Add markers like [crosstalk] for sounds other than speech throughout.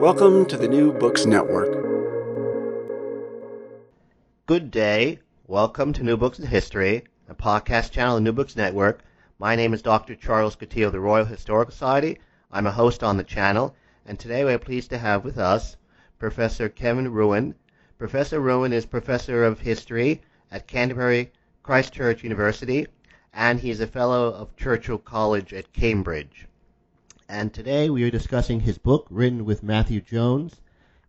Welcome to the New Books Network. Good day. Welcome to New Books in History, a podcast channel of the New Books Network. My name is Dr. Charles Coutinho of the Royal Historical Society. I'm a host on the channel, and today we're pleased to have with us Professor Kevin Ruane. Professor Ruane is Professor of History at Canterbury Christ Church University, and he's a Fellow of Churchill College at Cambridge. And today we are discussing his book written with Matthew Jones,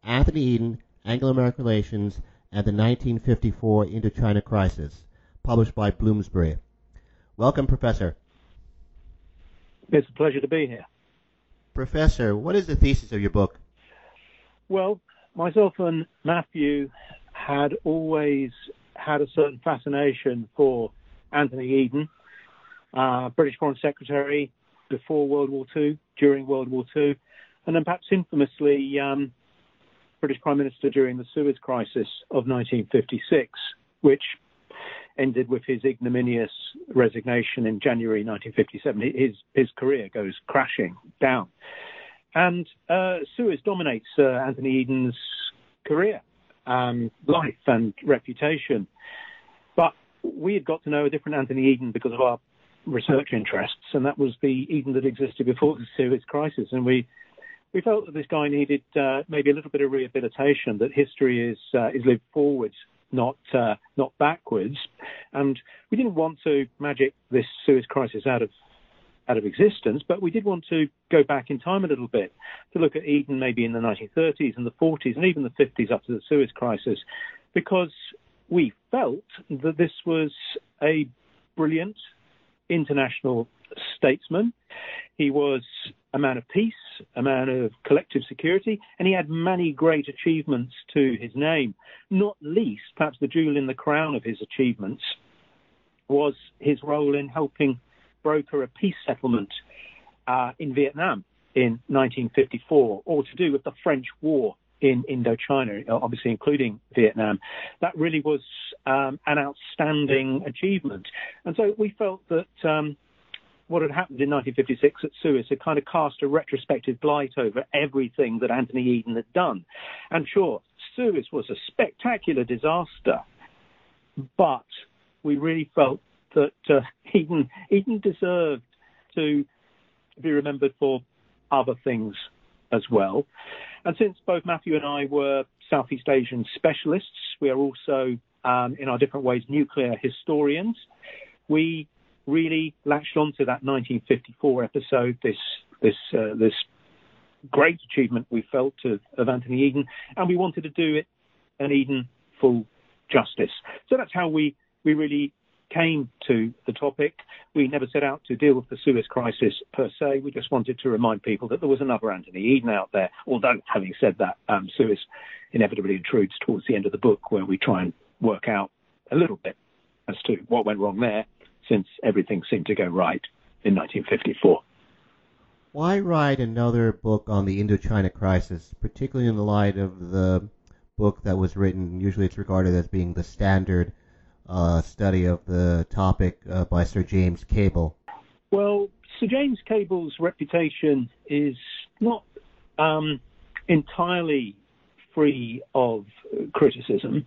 Anthony Eden, Anglo-American Relations, and the 1954 Indochina Crisis, published by Bloomsbury. Welcome, Professor. It's a pleasure to be here. Professor, what is the thesis of your book? Well, myself and Matthew had always had a certain fascination for Anthony Eden, uh, British Foreign Secretary before World War II, during World War II, and then perhaps infamously um, British Prime Minister during the Suez Crisis of 1956, which ended with his ignominious resignation in January 1957. His his career goes crashing down, and uh, Suez dominates uh, Anthony Eden's career, um, life, and reputation. But we had got to know a different Anthony Eden because of our research interests, and that was the Eden that existed before the Suez Crisis, and we. We felt that this guy needed uh, maybe a little bit of rehabilitation. That history is uh, is lived forwards not uh, not backwards. And we didn't want to magic this Suez crisis out of out of existence, but we did want to go back in time a little bit to look at Eden maybe in the 1930s and the 40s and even the 50s up to the Suez crisis, because we felt that this was a brilliant international statesman. He was a man of peace, a man of collective security, and he had many great achievements to his name. Not least, perhaps the jewel in the crown of his achievements was his role in helping broker a peace settlement uh, in Vietnam in 1954, all to do with the French war in Indochina, obviously including Vietnam. That really was um, an outstanding achievement. And so we felt that um, what had happened in 1956 at Suez had kind of cast a retrospective blight over everything that Anthony Eden had done. And sure, Suez was a spectacular disaster, but we really felt that uh, [laughs] Eden, Eden deserved to be remembered for other things as well. And since both Matthew and I were Southeast Asian specialists, we are also, um, in our different ways, nuclear historians. We really latched onto that 1954 episode, this this uh, this great achievement we felt of, of Anthony Eden, and we wanted to do it an Eden full justice. So that's how we we really came to the topic. We never set out to deal with the Suez crisis per se. We just wanted to remind people that there was another Anthony Eden out there. Although, having said that, um, Suez inevitably intrudes towards the end of the book where we try and work out a little bit as to what went wrong there since everything seemed to go right in 1954. Why write another book on the Indochina crisis, particularly in the light of the book that was written? Usually, it's regarded as being the standard uh, study of the topic uh, by Sir James Cable. Well, Sir James Cable's reputation is not um, entirely free of criticism.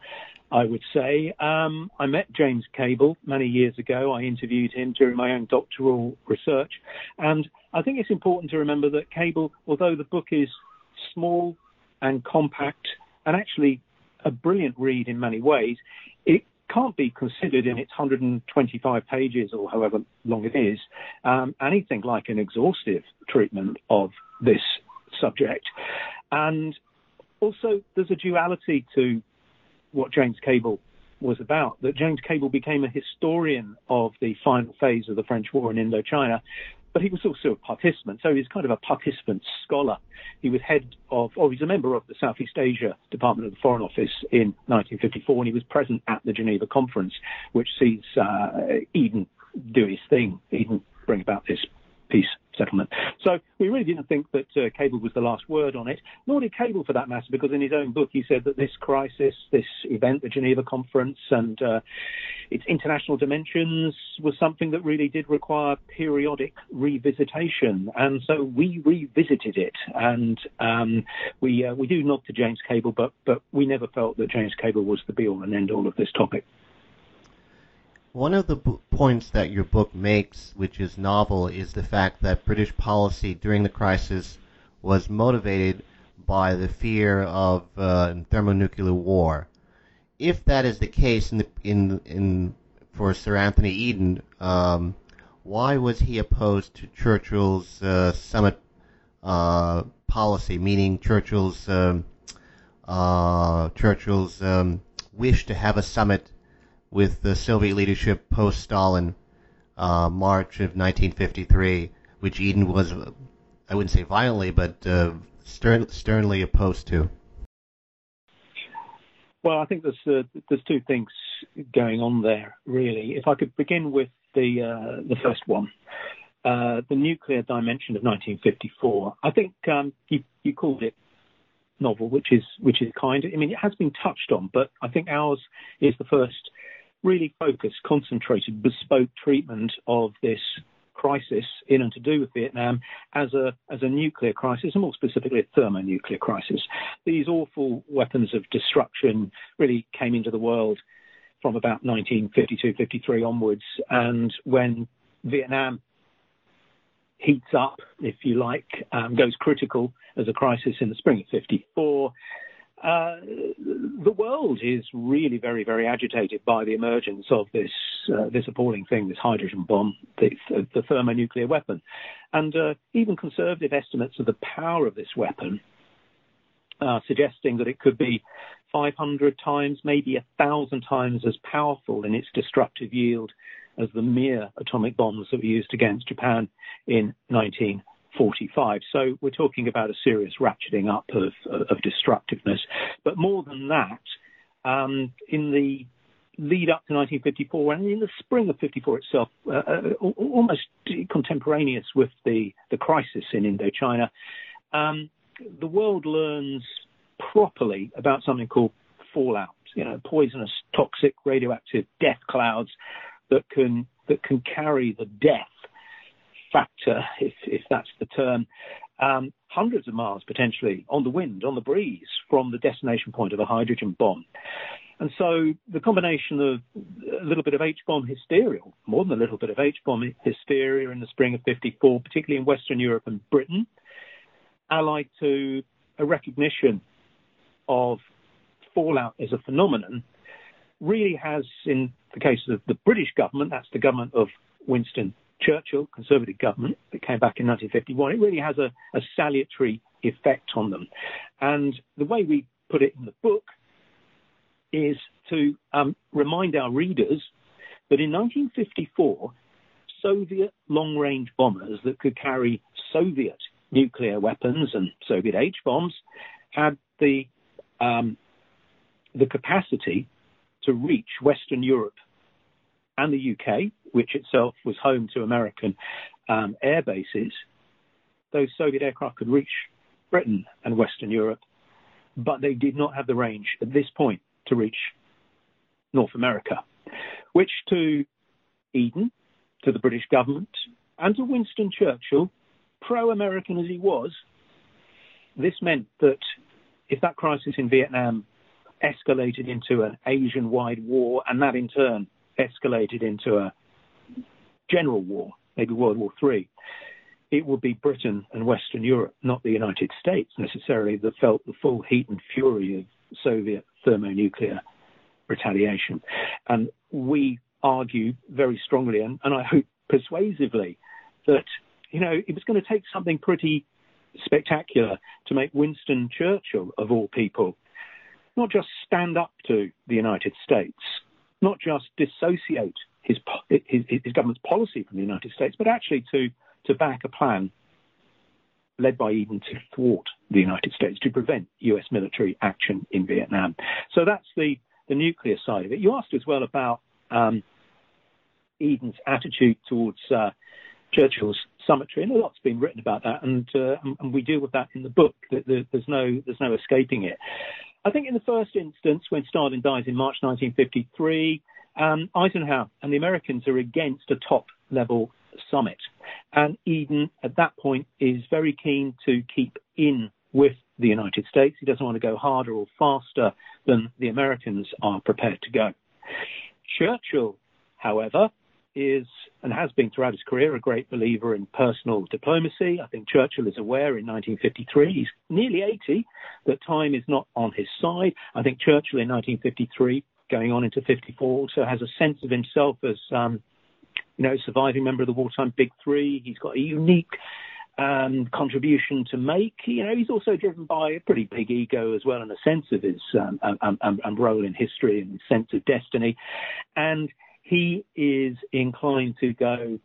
I would say. Um, I met James Cable many years ago. I interviewed him during my own doctoral research. And I think it's important to remember that Cable, although the book is small and compact and actually a brilliant read in many ways, it can't be considered in its 125 pages or however long it is um, anything like an exhaustive treatment of this subject. And also, there's a duality to what James Cable was about, that James Cable became a historian of the final phase of the French war in Indochina, but he was also a participant. So he's kind of a participant scholar. He was head of, or he's a member of the Southeast Asia Department of the Foreign Office in 1954, and he was present at the Geneva Conference, which sees uh, Eden do his thing, Eden bring about this peace settlement. So we really didn't think that uh, Cable was the last word on it, nor did Cable for that matter, because in his own book he said that this crisis, this event, the Geneva Conference, and uh, its international dimensions was something that really did require periodic revisitation. And so we revisited it, and um, we uh, we do nod to James Cable, but but we never felt that James Cable was the be all and end all of this topic. One of the points that your book makes, which is novel, is the fact that British policy during the crisis was motivated by the fear of uh, thermonuclear war. If that is the case in the, in in for Sir Anthony Eden, um, why was he opposed to Churchill's uh, summit uh, policy, meaning Churchill's um, uh, Churchill's um, wish to have a summit with the Soviet leadership post Stalin, uh, March of 1953, which Eden was, I wouldn't say violently, but uh, stern, sternly opposed to. Well, I think there's uh, there's two things going on there, really. If I could begin with the uh, the first one, uh, the nuclear dimension of 1954. I think um, you you called it novel, which is which is kind. I mean, it has been touched on, but I think ours is the first really focused, concentrated, bespoke treatment of this crisis in and to do with Vietnam as a as a nuclear crisis, and more specifically a thermonuclear crisis. These awful weapons of destruction really came into the world from about 1952-53 onwards, and when Vietnam heats up, if you like, um, goes critical as a crisis in the spring of 54, uh, the world is really very, very agitated by the emergence of this uh, this appalling thing, this hydrogen bomb, the, the thermonuclear weapon, and uh, even conservative estimates of the power of this weapon suggesting that it could be 500 times, maybe a thousand times as powerful in its destructive yield as the mere atomic bombs that were used against Japan in 19 45. So we're talking about a serious ratcheting up of, of destructiveness. But more than that, um, in the lead up to 1954 and in the spring of 54 itself, uh, uh, almost contemporaneous with the, the crisis in Indochina, um, the world learns properly about something called fallout, you know, poisonous, toxic, radioactive death clouds that can that can carry the death factor, if, if that's the term, um, hundreds of miles potentially on the wind, on the breeze from the destination point of a hydrogen bomb. And so the combination of a little bit of H bomb hysteria, more than a little bit of H bomb hysteria in the spring of 54, particularly in Western Europe and Britain, allied to a recognition of fallout as a phenomenon, really has, in the case of the British government, that's the government of Winston Churchill Conservative government that came back in 1951, it really has a, a salutary effect on them. And the way we put it in the book is to um, remind our readers that in 1954, Soviet long range bombers that could carry Soviet nuclear weapons and Soviet H bombs had the um, the capacity to reach Western Europe and the UK, which itself was home to American um, air bases, those Soviet aircraft could reach Britain and Western Europe, but they did not have the range at this point to reach North America, which to Eden, to the British government, and to Winston Churchill, pro American as he was, this meant that if that crisis in Vietnam escalated into an Asian wide war, and that in turn escalated into a general war, maybe World War III, it would be Britain and Western Europe, not the United States necessarily, that felt the full heat and fury of Soviet thermonuclear retaliation. And we argue very strongly, and, and I hope persuasively, that you know it was going to take something pretty spectacular to make Winston Churchill, of all people, not just stand up to the United States, not just dissociate his, his, his government's policy from the United States, but actually to, to back a plan led by Eden to thwart the United States, to prevent US military action in Vietnam. So that's the, the nuclear side of it. You asked as well about um, Eden's attitude towards uh, Churchill's summitry, and a lot's been written about that, and, uh, and we deal with that in the book. There's no there's no escaping it. I think in the first instance, when Stalin dies in March 1953, um, Eisenhower and the Americans are against a top level summit, and Eden at that point is very keen to keep in with the United States. He doesn't want to go harder or faster than the Americans are prepared to go. Churchill, however, is and has been throughout his career a great believer in personal diplomacy. I think Churchill is aware in 1953, he's nearly 80, that time is not on his side. I think Churchill in 1953, going on into 54, also has a sense of himself as, um, you know, surviving member of the wartime Big Three. He's got a unique um, contribution to make. You know, he's also driven by a pretty big ego as well, and a sense of his um, um, um, um role in history and sense of destiny. And he is inclined to go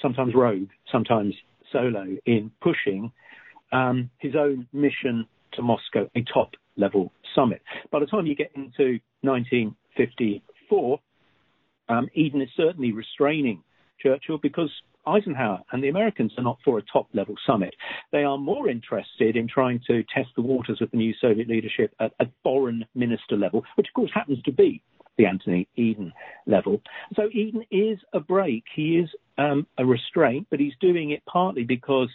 sometimes rogue, sometimes solo in pushing um, his own mission to Moscow, a top level summit. By the time you get into 1954, um, Eden is certainly restraining Churchill because Eisenhower and the Americans are not for a top level summit. They are more interested in trying to test the waters with the new Soviet leadership at a foreign minister level, which of course happens to be the Anthony Eden level. So Eden is a brake. He is um, a restraint, but he's doing it partly because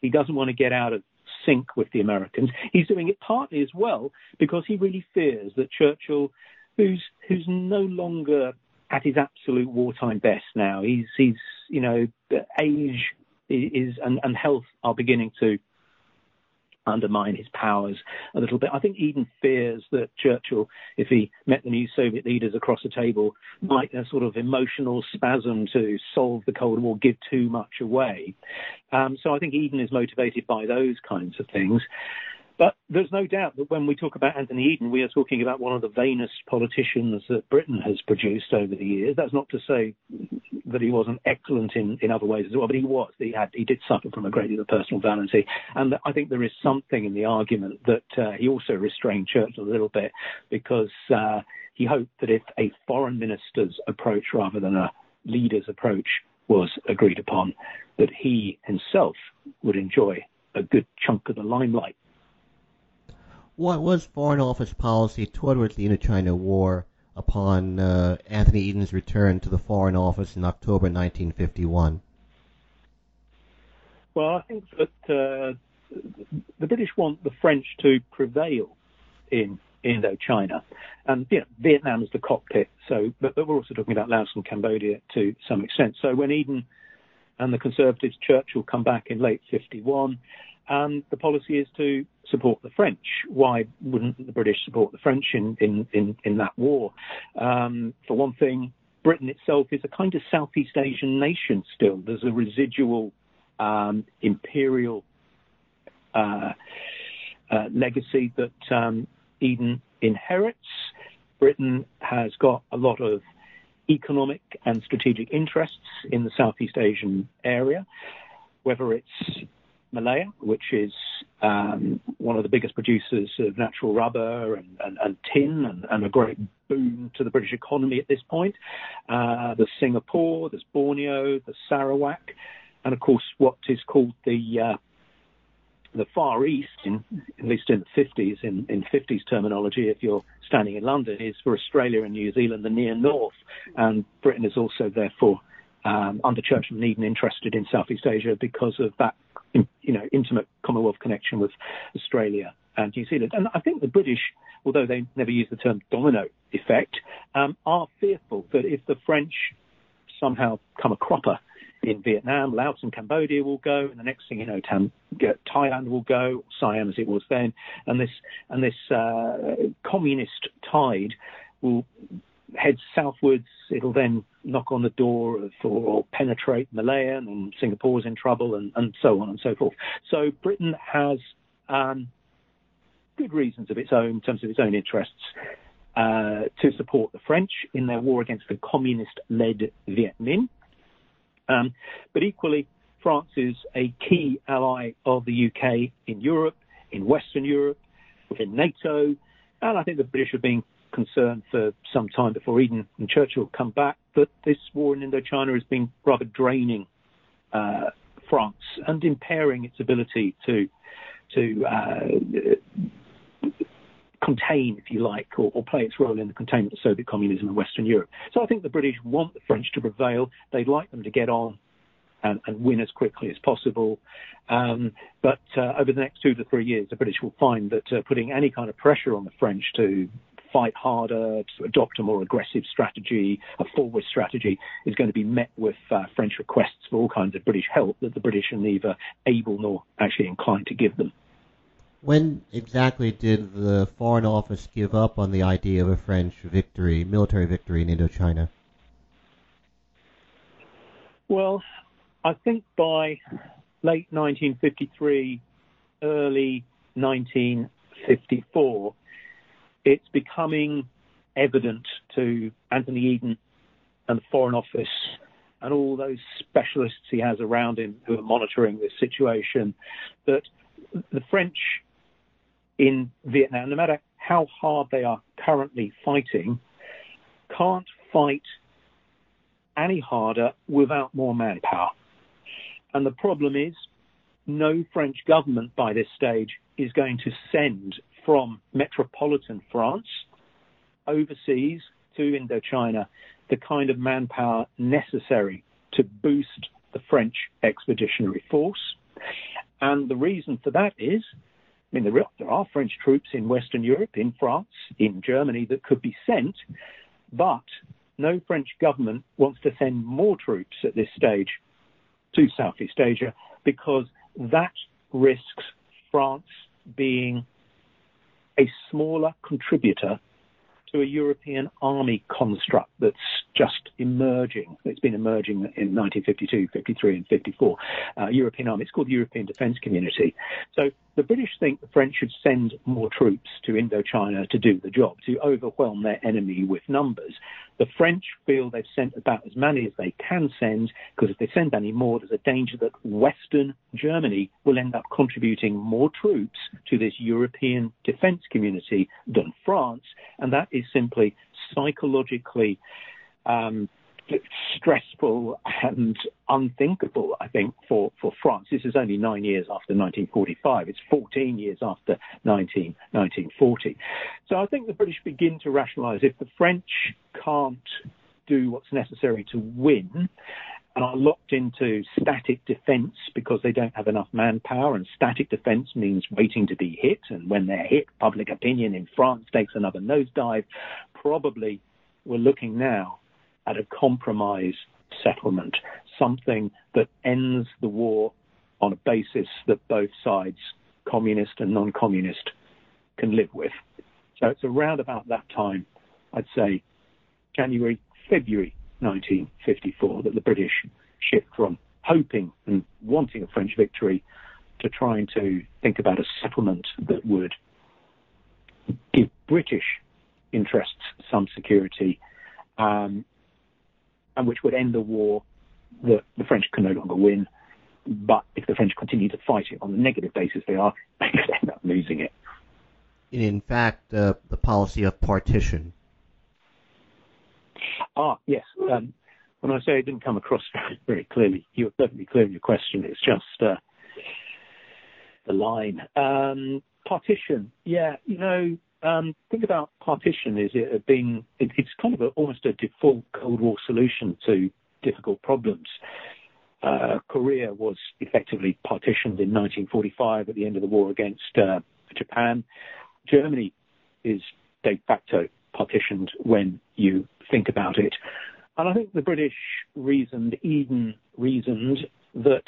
he doesn't want to get out of sync with the Americans. He's doing it partly as well because he really fears that Churchill, who's who's no longer at his absolute wartime best now, he's he's you know age is and, and health are beginning to undermine his powers a little bit. I think Eden fears that Churchill, if he met the new Soviet leaders across the table, might a sort of emotional spasm to solve the Cold War give too much away. Um, so I think Eden is motivated by those kinds of things. But there's no doubt that when we talk about Anthony Eden, we are talking about one of the vainest politicians that Britain has produced over the years. That's not to say that he wasn't excellent in, in other ways as well, but he was. He had he did suffer from a great deal of personal vanity, and I think there is something in the argument that uh, he also restrained Churchill a little bit because uh, he hoped that if a foreign minister's approach rather than a leader's approach was agreed upon, that he himself would enjoy a good chunk of the limelight what was Foreign Office policy towards the Indochina War upon uh, Anthony Eden's return to the Foreign Office in October 1951? Well, I think that uh, the British want the French to prevail in Indochina, and you know, Vietnam is the cockpit. So, but, but we're also talking about Laos and Cambodia to some extent. So when Eden and the Conservatives, Churchill, come back in late 51, and the policy is to support the French. Why wouldn't the British support the French in, in, in, in that war? Um, for one thing, Britain itself is a kind of Southeast Asian nation still. There's a residual um, imperial uh, uh, legacy that um, Eden inherits. Britain has got a lot of economic and strategic interests in the Southeast Asian area, whether it's Malaya, which is um, one of the biggest producers of natural rubber and, and, and tin and, and, a great boon to the British economy at this point. Uh, there's Singapore, there's Borneo, there's Sarawak, and of course what is called the uh, the Far East, in, at least in the 50s, in, in 50s terminology, if you're standing in London, is for Australia and New Zealand the near north. And Britain is also, therefore, um, under Churchill and Eden, interested in Southeast Asia because of that, you know, intimate Commonwealth connection with Australia and New Zealand. And I think the British, although they never use the term domino effect, um, are fearful that if the French somehow come a cropper in Vietnam, Laos and Cambodia will go, and the next thing you know, Tam, Thailand will go, Siam as it was then, and this and this uh, communist tide will head southwards. It'll then knock on the door of, or, or penetrate Malaya, and Singapore's in trouble, and, and so on and so forth. So Britain has um, good reasons of its own, in terms of its own interests, uh, to support the French in their war against the communist-led Viet Minh. Um, but equally, France is a key ally of the UK in Europe, in Western Europe, within NATO, and I think the British have been concerned for some time before Eden and Churchill come back that this war in Indochina has been rather draining uh, France and impairing its ability to to uh, contain, if you like, or, or, play its role in the containment of Soviet communism in Western Europe. So I think the British want the French to prevail. They'd like them to get on and, and win as quickly as possible. Um, but uh, over the next two to three years, the British will find that uh, putting any kind of pressure on the French to fight harder, to adopt a more aggressive strategy, a forward strategy, is going to be met with uh, French requests for all kinds of British help that the British are neither able nor actually inclined to give them. When exactly did the Foreign Office give up on the idea of a French victory, military victory in Indochina? Well, I think by late 1953, early 1954, it's becoming evident to Anthony Eden and the Foreign Office and all those specialists he has around him who are monitoring this situation that the French in Vietnam, no matter how hard they are currently fighting, can't fight any harder without more manpower. And the problem is, no French government by this stage is going to send from metropolitan France overseas to Indochina the kind of manpower necessary to boost the French expeditionary force. And the reason for that is, I mean, there, are French troops in Western Europe, in France, in Germany that could be sent, but no French government wants to send more troops at this stage to Southeast Asia because that risks France being a smaller contributor to a European army construct that's just emerging. It's been emerging in 1952, 53, and 54. Uh, European army. It's called the European Defence Community. So the British think the French should send more troops to Indochina to do the job, to overwhelm their enemy with numbers. The French feel they've sent about as many as they can send, because if they send any more, there's a danger that Western Germany will end up contributing more troops to this European defence community than France, and that is simply psychologically um, stressful and unthinkable, I think, for, for France. This is only nine years after 1945. It's 14 years after 19, 1940. So I think the British begin to rationalise if the French can't do what's necessary to win, and are locked into static defence because they don't have enough manpower. And static defence means waiting to be hit. And when they're hit, public opinion in France takes another nosedive. Probably we're looking now at a compromise settlement, something that ends the war on a basis that both sides, communist and non-communist, can live with. So it's around about that time, I'd say January, February 1954, that the British shift from hoping and wanting a French victory to trying to think about a settlement that would give British interests some security um, and which would end the war that the French can no longer win. But if the French continue to fight it on the negative basis they are, [laughs] they could end up losing it. In fact, uh, the policy of partition. Ah, yes. Um, when I say it didn't come across [laughs] very, very clearly, you were perfectly clear in your question. It's just uh, the line. Um, partition, yeah, you know, um, think about partition is it being it, it's kind of a, almost a default Cold War solution to difficult problems. Uh, Korea was effectively partitioned in 1945 at the end of the war against uh, Japan. Germany is de facto partitioned when you think about it. And I think the British reasoned, Eden reasoned, that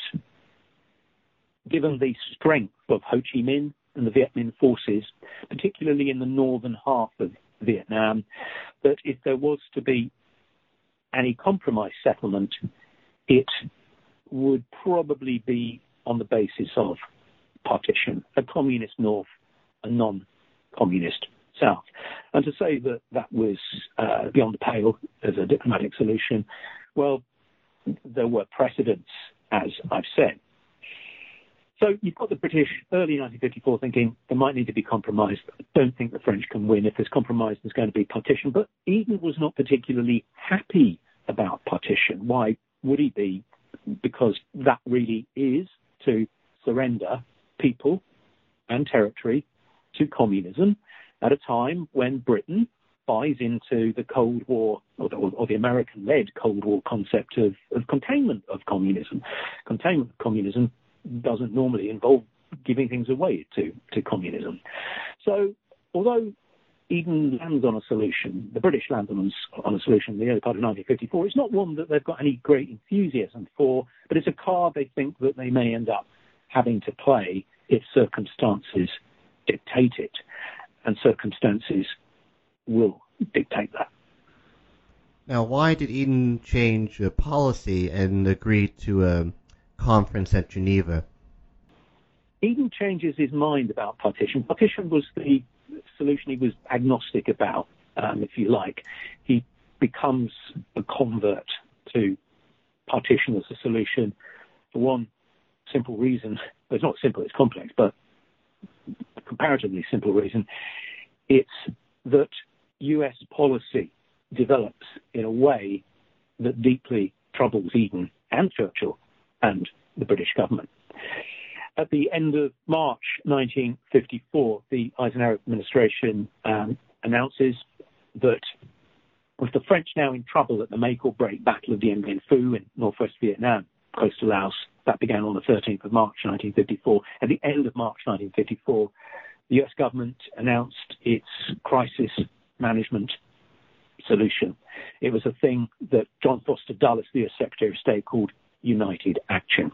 given the strength of Ho Chi Minh and the Viet Minh forces, particularly in the northern half of Vietnam, that if there was to be any compromise settlement, it would probably be on the basis of partition, a communist north, a non-communist south. And to say that that was uh, beyond the pale as a diplomatic solution, well, there were precedents, as I've said. So you've got the British early 1954 thinking there might need to be compromise. I don't think the French can win. If there's compromise, there's going to be partition. But Eden was not particularly happy about partition. Why would he be? Because that really is to surrender people and territory to communism at a time when Britain buys into the Cold War or the, or the American-led Cold War concept of, of containment of communism. Containment of communism doesn't normally involve giving things away to, to communism. So, although Eden lands on a solution, the British land on, on a solution in the early part of 1954, it's not one that they've got any great enthusiasm for, but it's a card they think that they may end up having to play if circumstances dictate it. And circumstances will dictate that. Now, why did Eden change policy and agree to a conference at Geneva? Eden changes his mind about partition. Partition was the solution he was agnostic about, um, if you like. He becomes a convert to partition as a solution for one simple reason. It's not simple, it's complex, but comparatively simple reason. It's that US policy develops in a way that deeply troubles Eden and Churchill and the British government. At the end of March 1954, the Eisenhower administration um, announces that with the French now in trouble at the make or break Battle of Dien Bien Phu in northwest Vietnam, close to Laos, that began on the 13th of March 1954. At the end of March 1954, the US government announced its crisis management solution. It was a thing that John Foster Dulles, the US Secretary of State, called United Action.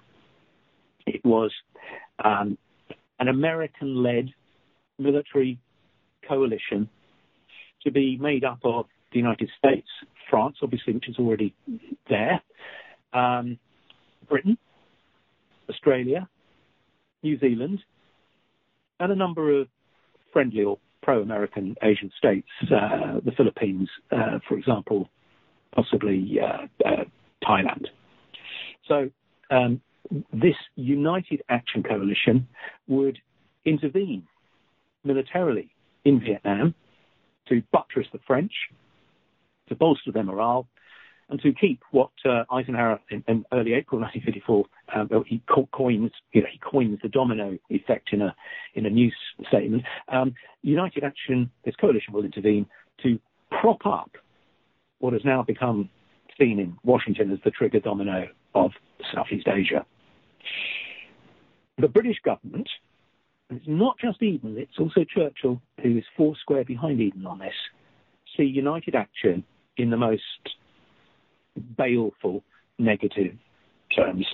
It was um, an American led military coalition to be made up of the United States, France, obviously, which is already there, um, Britain, Australia, New Zealand, and a number of friendly or pro American Asian states, uh, the Philippines, uh, for example, possibly uh, uh Thailand. So um, this United Action Coalition would intervene militarily in Vietnam to buttress the French, to bolster their morale, and to keep what uh, Eisenhower in, in, early April [laughs] 1954 um, he coins you know, he coins the domino effect in a in a news statement. Um, United Action, this coalition will intervene to prop up what has now become seen in Washington as the trigger domino of Southeast Asia. The British government, and it's not just Eden, it's also Churchill who is four square behind Eden on this, see United Action in the most baleful negative terms.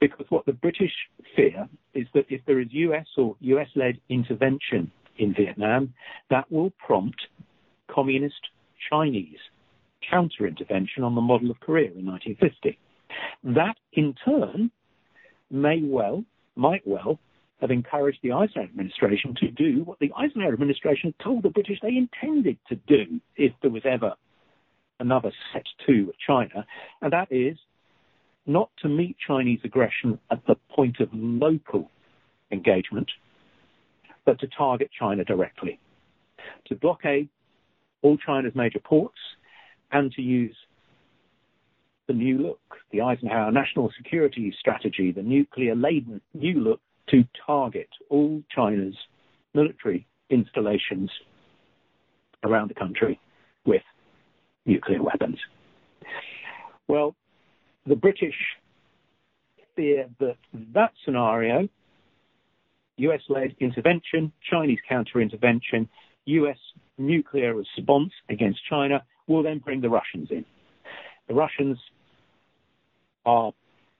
Because what the British fear is that if there is US or US led intervention in Vietnam, that will prompt communist Chinese counter intervention on the model of Korea in 1950. That in turn may well, might well, have encouraged the Eisenhower administration to do what the Eisenhower administration told the British they intended to do if there was ever another set two with China, and that is not to meet Chinese aggression at the point of local engagement, but to target China directly, to blockade all China's major ports, and to use the new look, the Eisenhower national security strategy, the nuclear laden new look to target all China's military installations around the country with nuclear weapons. Well, the British fear that that scenario, US led intervention, Chinese counter intervention, US nuclear response against China will then bring the Russians in. The Russians are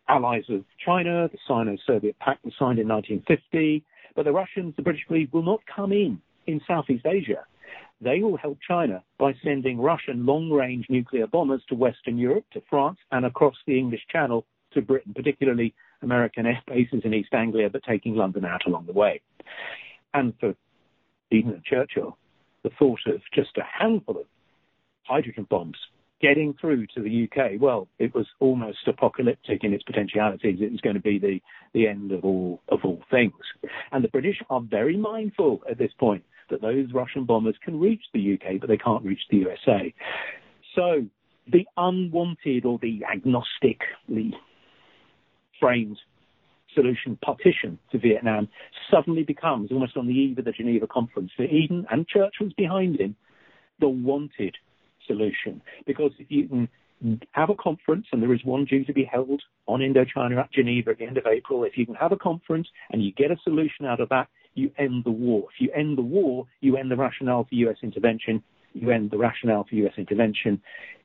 allies of China. The Sino-Soviet Pact was signed in 1950. But the Russians, the British believe, will not come in in Southeast Asia. They will help China by sending Russian long-range nuclear bombers to Western Europe, to France, and across the English Channel to Britain, particularly American air bases in East Anglia, but taking London out along the way. And for and Churchill, the thought of just a handful of hydrogen bombs getting through to the UK, well, it was almost apocalyptic in its potentialities. It was going to be the, the end of all of all things. And the British are very mindful at this point that those Russian bombers can reach the UK, but they can't reach the USA. So the unwanted or the agnostically framed solution partition to Vietnam suddenly becomes almost on the eve of the Geneva conference for Eden and Churchill's behind him the wanted solution. Because you can have a conference, and there is one due to be held on Indochina at Geneva at the end of April, if you can have a conference and you get a solution out of that, you end the war. If you end the war, you end the rationale for US intervention, you end the rationale for US intervention,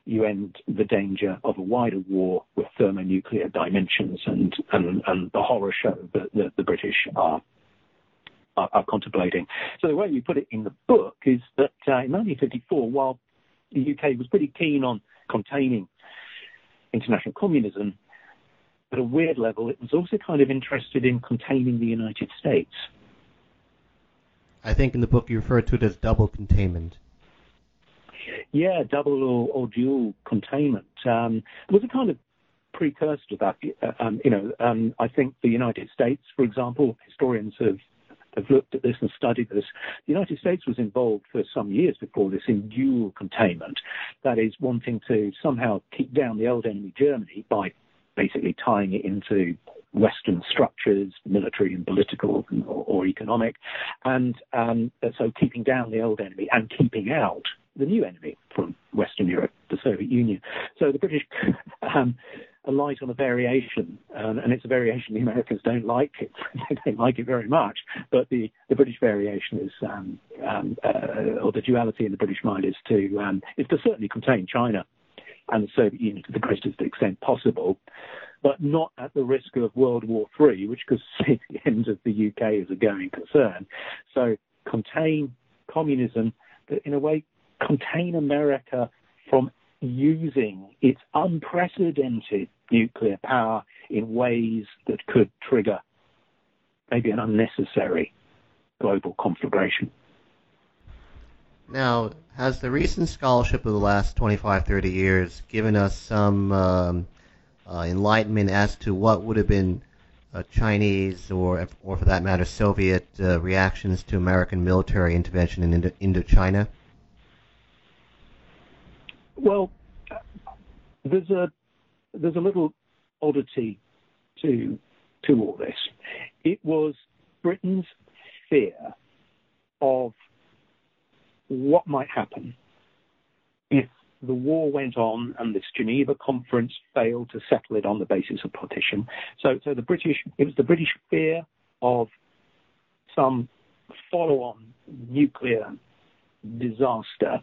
you end the danger of a wider war with thermonuclear dimensions and, and, and the horror show that, that the British are are, are, contemplating. So the way we put it in the book is that uh, in 1954, while the UK was pretty keen on containing international communism, but at a weird level, it was also kind of interested in containing the United States. I think in the book you refer to it as double containment. Yeah, double or, or dual containment. Um, was a kind of precursor to that. Uh, um, you know, um, I think the United States, for example, historians have have looked at this and studied this. The United States was involved for some years before this in dual containment, that is, wanting to somehow keep down the old enemy Germany by basically tying it into Western structures, military and political or, or economic, and um, so keeping down the old enemy and keeping out the new enemy from Western Europe, the Soviet Union. So the British [laughs] um, light on a variation, um, and it's a variation the Americans don't like it. [laughs] they don't like it very much, but the, the British variation is, um, um, uh, or the duality in the British mind is to um, is to certainly contain China and the Soviet Union to the greatest extent possible, but not at the risk of World War III, which could [laughs] see the end of the UK as a going concern. So contain communism, but in a way contain America from using its unprecedented nuclear power in ways that could trigger maybe an unnecessary global conflagration. Now, has the recent scholarship of the last 25, 30 years given us some um, uh, enlightenment as to what would have been uh, Chinese or, or for that matter, Soviet uh, reactions to American military intervention in Indo- Indochina? Well, there's a there's a little oddity to to all this. It was Britain's fear of what might happen if the war went on and this Geneva conference failed to settle it on the basis of partition. So, so the British, it was the British fear of some follow-on nuclear disaster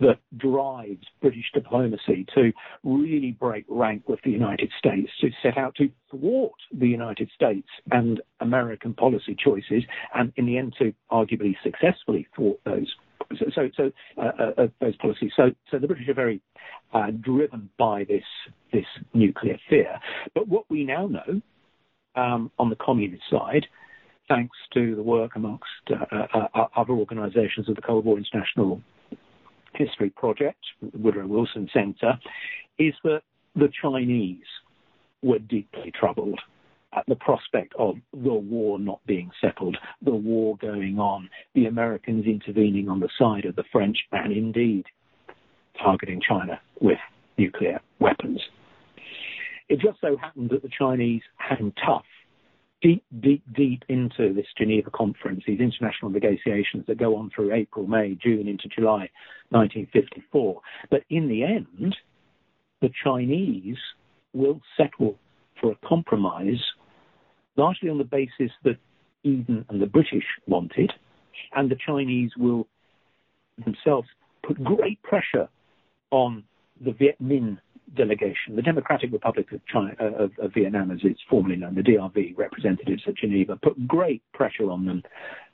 that drives British diplomacy to really break rank with the United States, to set out to thwart the United States and American policy choices, and in the end to arguably successfully thwart those. So, so, uh, uh, uh those policies. So, so the British are very uh, driven by this this nuclear fear. But what we now know um, on the communist side thanks to the work amongst uh, uh, uh, other organizations of the Cold War International History Project, Woodrow Wilson Center, is that the Chinese were deeply troubled at the prospect of the war not being settled, the war going on, the Americans intervening on the side of the French, and indeed targeting China with nuclear weapons. It just so happened that the Chinese hung tough deep, deep, deep into this Geneva conference, these international negotiations that go on through April, May, June into July 1954. But in the end, the Chinese will settle for a compromise largely on the basis that Eden and the British wanted, and the Chinese will themselves put great pressure on the Viet Minh delegation, the Democratic Republic of, China, uh, of, of, Vietnam, as it's formally known, the DRV representatives at Geneva, put great pressure on them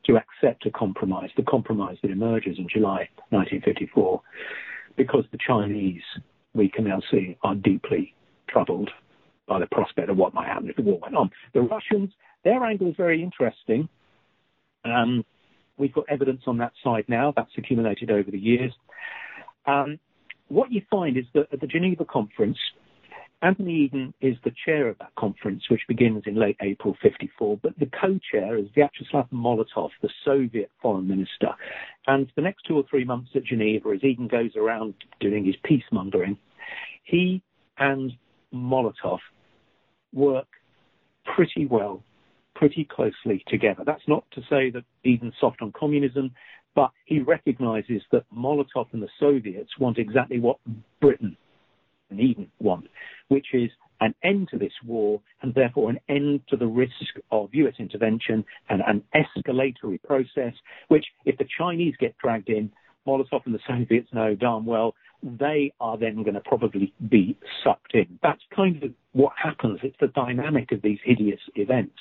to accept a compromise, the compromise that emerges in July 1954, because the Chinese, we can now see, are deeply troubled by the prospect of what might happen if the war went on. The Russians, their angle is very interesting. Um, we've got evidence on that side now. That's accumulated over the years. Um, what you find is that at the Geneva conference, Anthony Eden is the chair of that conference, which begins in late April 54, but the co-chair is Vyacheslav Molotov, the Soviet foreign minister. And the next two or three months at Geneva, as Eden goes around doing his peacemongering, he and Molotov work pretty well, pretty closely together. That's not to say that Eden's soft on communism, but he recognizes that Molotov and the Soviets want exactly what Britain and Eden want, which is an end to this war and therefore an end to the risk of US intervention and an escalatory process, which if the Chinese get dragged in, Molotov and the Soviets know darn well they are then going to probably be sucked in. That's kind of what happens. It's the dynamic of these hideous events.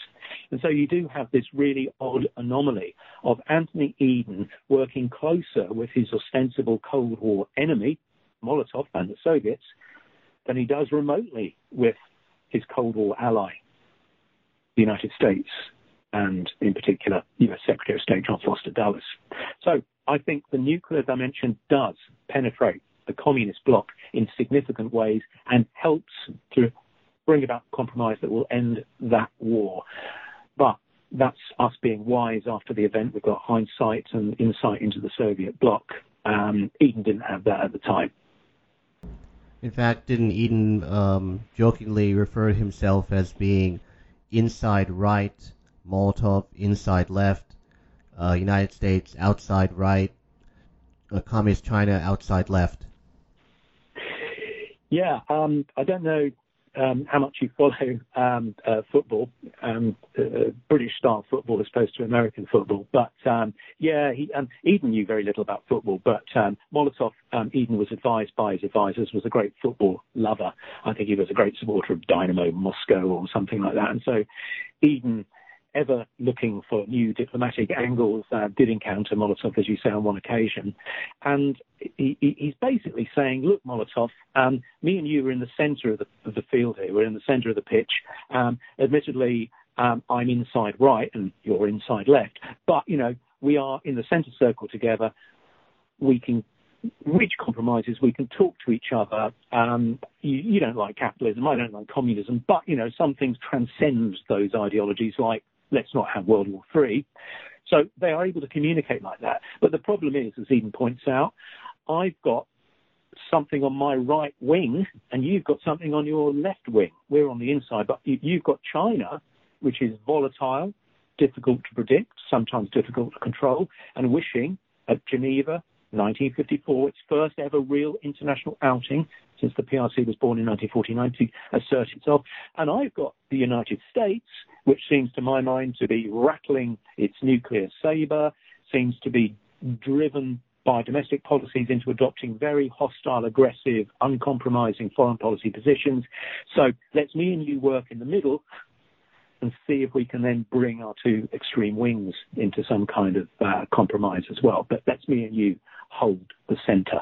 And so you do have this really odd anomaly of Anthony Eden working closer with his ostensible Cold War enemy, Molotov and the Soviets, than he does remotely with his Cold War ally, the United States, and in particular, US Secretary of State John Foster Dulles. So I think the nuclear dimension does penetrate the communist bloc in significant ways and helps to bring about compromise that will end that war. But that's us being wise after the event. We've got hindsight and insight into the Soviet bloc. Um, Eden didn't have that at the time. In fact, didn't Eden um, jokingly refer to himself as being inside right, Molotov inside left, uh, United States outside right, uh, Communist China outside left? Yeah, um, I don't know um, how much you follow um, uh, football, um, uh, British style football as opposed to American football. But um, yeah, he, um, Eden knew very little about football. But um, Molotov, Eden was advised by his advisors, was a great football lover. I think he was a great supporter of Dynamo Moscow or something like that. And so Eden ever looking for new diplomatic angles, uh, did encounter Molotov, as you say, on one occasion. And he, he's basically saying, look, Molotov, um, me and you are in the center of the, of the field here. We're in the center of the pitch. Um, admittedly, um, I'm inside right and you're inside left. But, you know, we are in the center circle together. We can reach compromises. We can talk to each other. Um, you, you, don't like capitalism. I don't like communism. But, you know, some things transcend those ideologies like let's not have World War III. So they are able to communicate like that. But the problem is, as Eden points out, I've got something on my right wing and you've got something on your left wing. We're on the inside, but you've got China, which is volatile, difficult to predict, sometimes difficult to control, and wishing at Geneva 1954, its first ever real international outing since the PRC was born in 1949 to assert itself. And I've got the United States, which seems to my mind to be rattling its nuclear saber, seems to be driven by domestic policies into adopting very hostile, aggressive, uncompromising foreign policy positions. So let's me and you work in the middle and see if we can then bring our two extreme wings into some kind of uh, compromise as well. But let's me and you hold the center.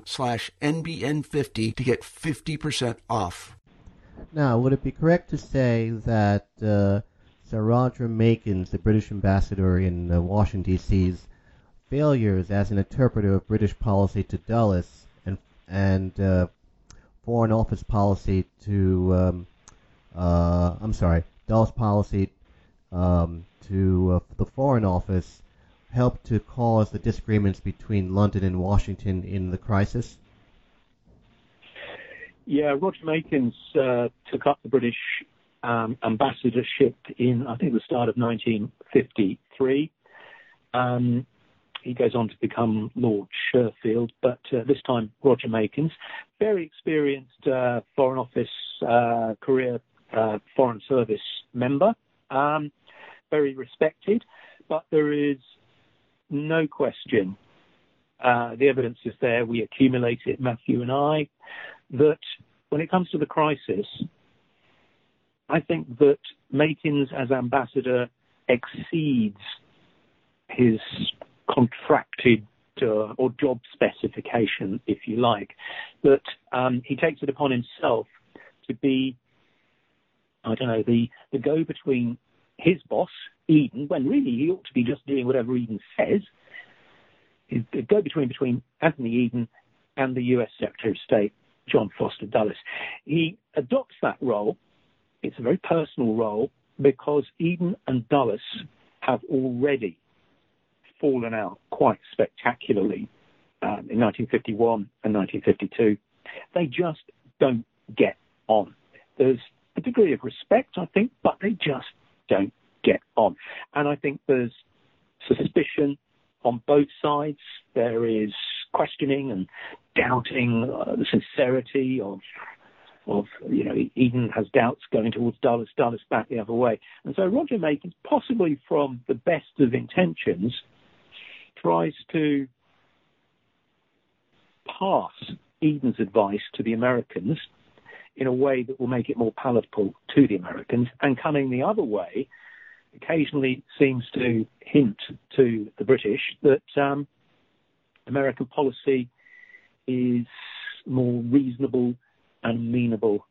slash NBN50 to get 50% off. Now, would it be correct to say that uh, Sir Roger Makins, the British ambassador in uh, Washington, D.C.'s failures as an interpreter of British policy to Dulles and, and uh, Foreign Office policy to, um, uh, I'm sorry, Dulles policy um, to uh, the Foreign Office helped to cause the disagreements between London and Washington in the crisis? Yeah, Roger Makins uh, took up the British um, ambassadorship in, I think, the start of 1953. Um, he goes on to become Lord Sherfield, but uh, this time Roger Makins, very experienced uh, Foreign Office uh, career uh, Foreign Service member, um, very respected, but there is no question. Uh, the evidence is there. We accumulate it, Matthew and I, that when it comes to the crisis, I think that Makins as ambassador exceeds his contracted uh, or job specification, if you like, that um, he takes it upon himself to be, I don't know, the, the go between his boss, Eden, when really he ought to be just doing whatever Eden says, is the go between between Anthony Eden and the US Secretary of State, John Foster Dulles. He adopts that role. It's a very personal role because Eden and Dulles have already fallen out quite spectacularly um, in 1951 and 1952. They just don't get on. There's a degree of respect, I think, but they just don't get on. And I think there's suspicion on both sides. There is questioning and doubting uh, the sincerity of of you know Eden has doubts going towards Dulles, Dulles back the other way, and so Roger Makins, possibly from the best of intentions, tries to pass Eden's advice to the Americans in a way that will make it more palatable to the Americans, and coming the other way, occasionally seems to hint to the British that um, American policy is more reasonable and amenable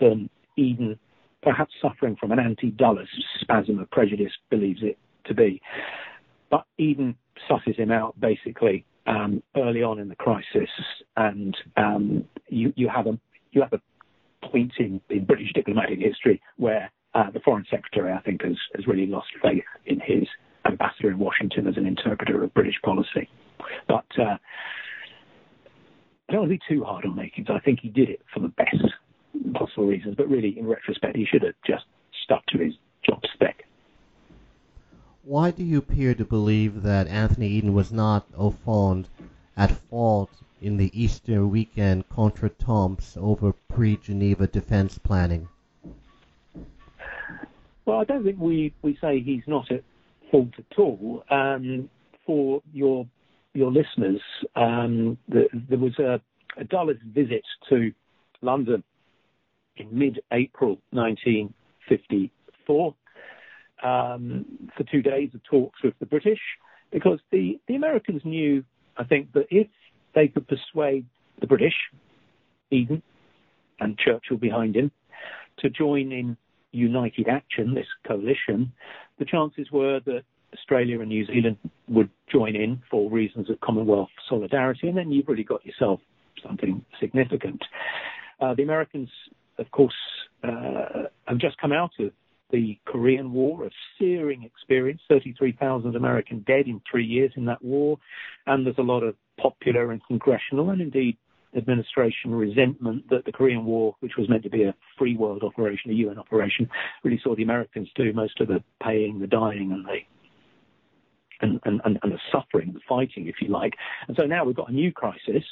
than Eden, perhaps suffering from an anti-Dulles spasm of prejudice, believes it to be. But Eden susses him out basically um, early on in the crisis, and um, you, you have a you have a point in, in British diplomatic history where uh, the foreign secretary, I think, has, has really lost faith in his ambassador in Washington as an interpreter of British policy. But uh, I don't want to be too hard on Makins. I think he did it for the best possible reasons, but really, in retrospect, he should have just stuck to his job spec. Why do you appear to believe that Anthony Eden was not au fond at fault in the Easter weekend contretemps over pre-Geneva defense planning? Well, I don't think we, we say he's not at fault at all. Um, for your your listeners, um, the, there was a, a Dulles visit to London in mid-April 1954 um, for two days of talks with the British, because the, the Americans knew, I think, that if they could persuade the British, Eden and Churchill behind him, to join in united action, this coalition, the chances were that Australia and New Zealand would join in for reasons of Commonwealth solidarity, and then you've really got yourself something significant. Uh, the Americans, of course, uh, have just come out of the Korean War, a searing experience, 33,000 American dead in three years in that war, and there's a lot of popular and congressional and indeed administration resentment that the Korean War, which was meant to be a free world operation, a UN operation, really saw the Americans do. Most of the paying, the dying, and the and, and, and, the suffering, the fighting, if you like. And so now we've got a new crisis.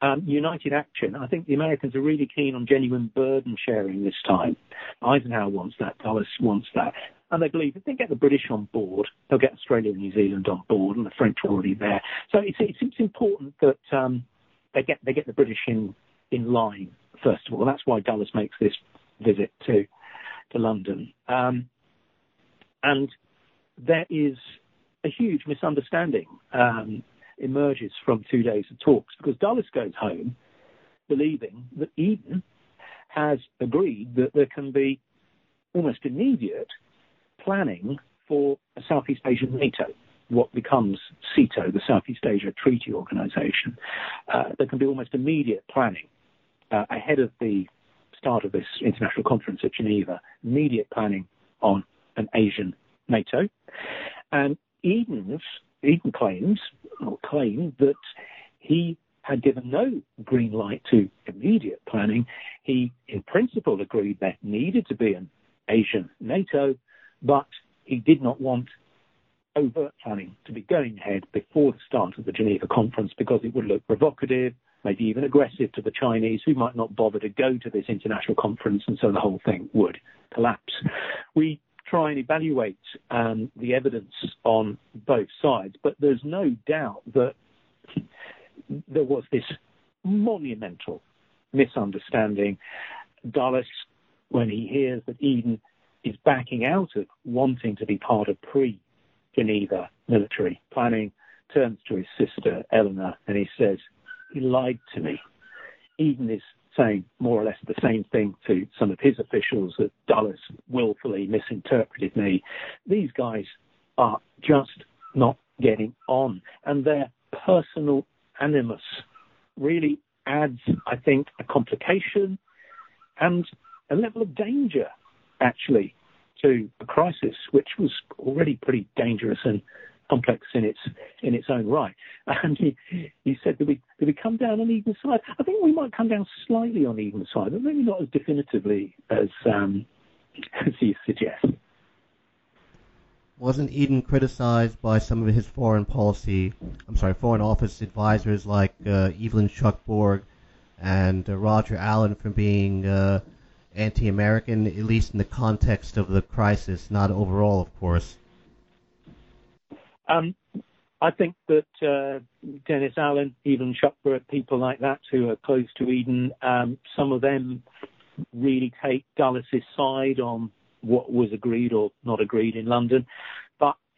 Um, United Action. I think the Americans are really keen on genuine burden sharing this time. Eisenhower wants that. Dulles wants that. And they believe if they get the British on board, they'll get Australia and New Zealand on board, and the French are already there. So it's, it's, it's important that um, they get they get the British in in line first of all. That's why Dulles makes this visit to to London. Um, and there is a huge misunderstanding um, emerges from two days of talks because Dulles goes home believing that Eden has agreed that there can be almost immediate planning for a Southeast Asian NATO, what becomes SEATO, the Southeast Asia Treaty Organization. Uh, there can be almost immediate planning uh, ahead of the start of this international conference at Geneva, immediate planning on an Asian NATO. And Eden's, Eden claims, or claimed that he had given no green light to immediate planning. He, in principle, agreed there needed to be an Asian NATO, but he did not want overt planning to be going ahead before the start of the Geneva conference because it would look provocative, maybe even aggressive to the Chinese who might not bother to go to this international conference, and so the whole thing would collapse. We try and evaluate um, the evidence on both sides, but there's no doubt that there was this monumental misunderstanding. Dulles, when he hears that Eden is backing out of wanting to be part of pre Geneva military planning, turns to his sister Eleanor and he says, He lied to me. Eden is saying more or less the same thing to some of his officials that Dulles willfully misinterpreted me. These guys are just not getting on, and their personal animus really adds, I think, a complication and a level of danger, actually, to the crisis, which was already pretty dangerous and complex in its in its own right. [laughs] And he, he said, "Do we do we come down on Eden's side?" I think we might come down slightly on Eden's side, but maybe not as definitively as um, [laughs] as he suggests. Wasn't Eden criticized by some of his foreign policy, I'm sorry, foreign office advisors like uh, Evelyn Shuckburgh and uh, Roger Allen for being uh, anti-American, at least in the context of the crisis, not overall, of course? Um, I think that uh, Dennis Allen, even Shuckburgh, people like that who are close to Eden, um, some of them really take Dulles' side on what was agreed or not agreed in London.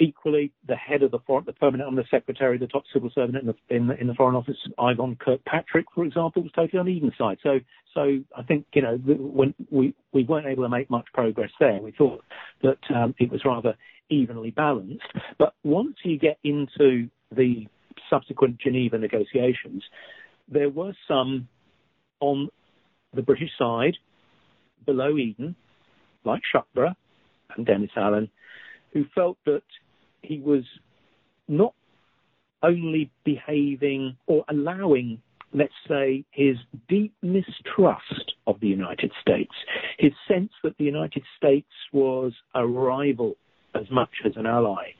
Equally, the head of the, foreign, the permanent under secretary, the top civil servant in the, in the, in the Foreign Office, Ivone Kirkpatrick, for example, was totally on Eden's side. So, so I think you know when we we weren't able to make much progress there, we thought that um, it was rather evenly balanced. But once you get into the subsequent Geneva negotiations, there were some on the British side below Eden, like Shuckburgh and Dennis Allen, who felt that he was not only behaving or allowing, let's say, his deep mistrust of the United States, his sense that the United States was a rival as much as an ally,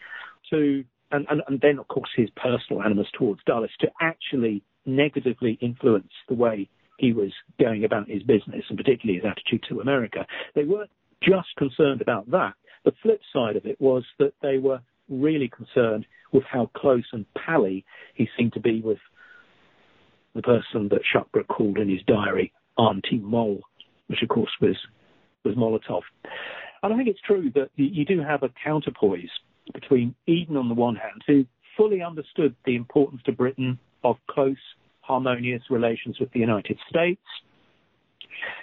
to and, and, and then of course his personal animus towards Dulles to actually negatively influence the way he was going about his business and particularly his attitude to America. They weren't just concerned about that. The flip side of it was that they were really concerned with how close and pally he seemed to be with the person that Shuckburgh called in his diary Auntie Moll, which of course was was Molotov. And I think it's true that you do have a counterpoise between Eden on the one hand, who fully understood the importance to Britain of close, harmonious relations with the United States.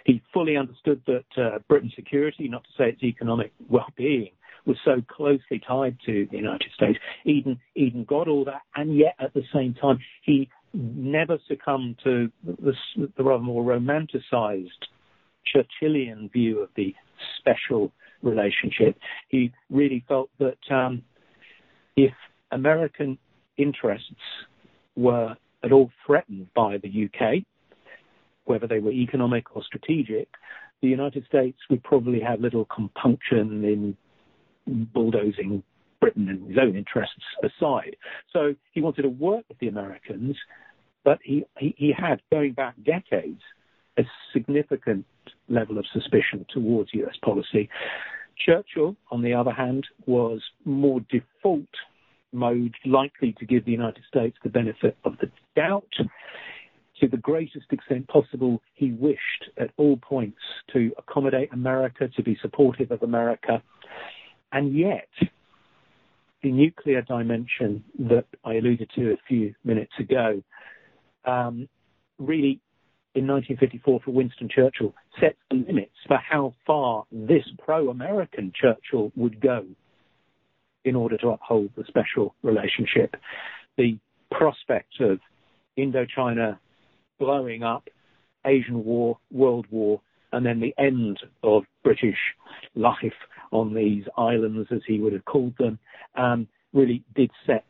He fully understood that uh, Britain's security, not to say its economic well-being, was so closely tied to the United States. Eden, Eden got all that, and yet at the same time, he never succumbed to the, the rather more romanticized Churchillian view of the special relationship. He really felt that um, if American interests were at all threatened by the UK, whether they were economic or strategic, the United States would probably have little compunction in bulldozing Britain and his own interests aside. So he wanted to work with the Americans, but he, he, he had, going back decades, a significant level of suspicion towards US policy. Churchill, on the other hand, was more default mode, likely to give the United States the benefit of the doubt. To the greatest extent possible, he wished at all points to accommodate America, to be supportive of America. And yet, the nuclear dimension that I alluded to a few minutes ago um, really in 1954 for Winston Churchill sets the limits for how far this pro-American Churchill would go in order to uphold the special relationship. The prospect of Indochina blowing up, Asian War, World War, and then the end of British life on these islands, as he would have called them, um, really did set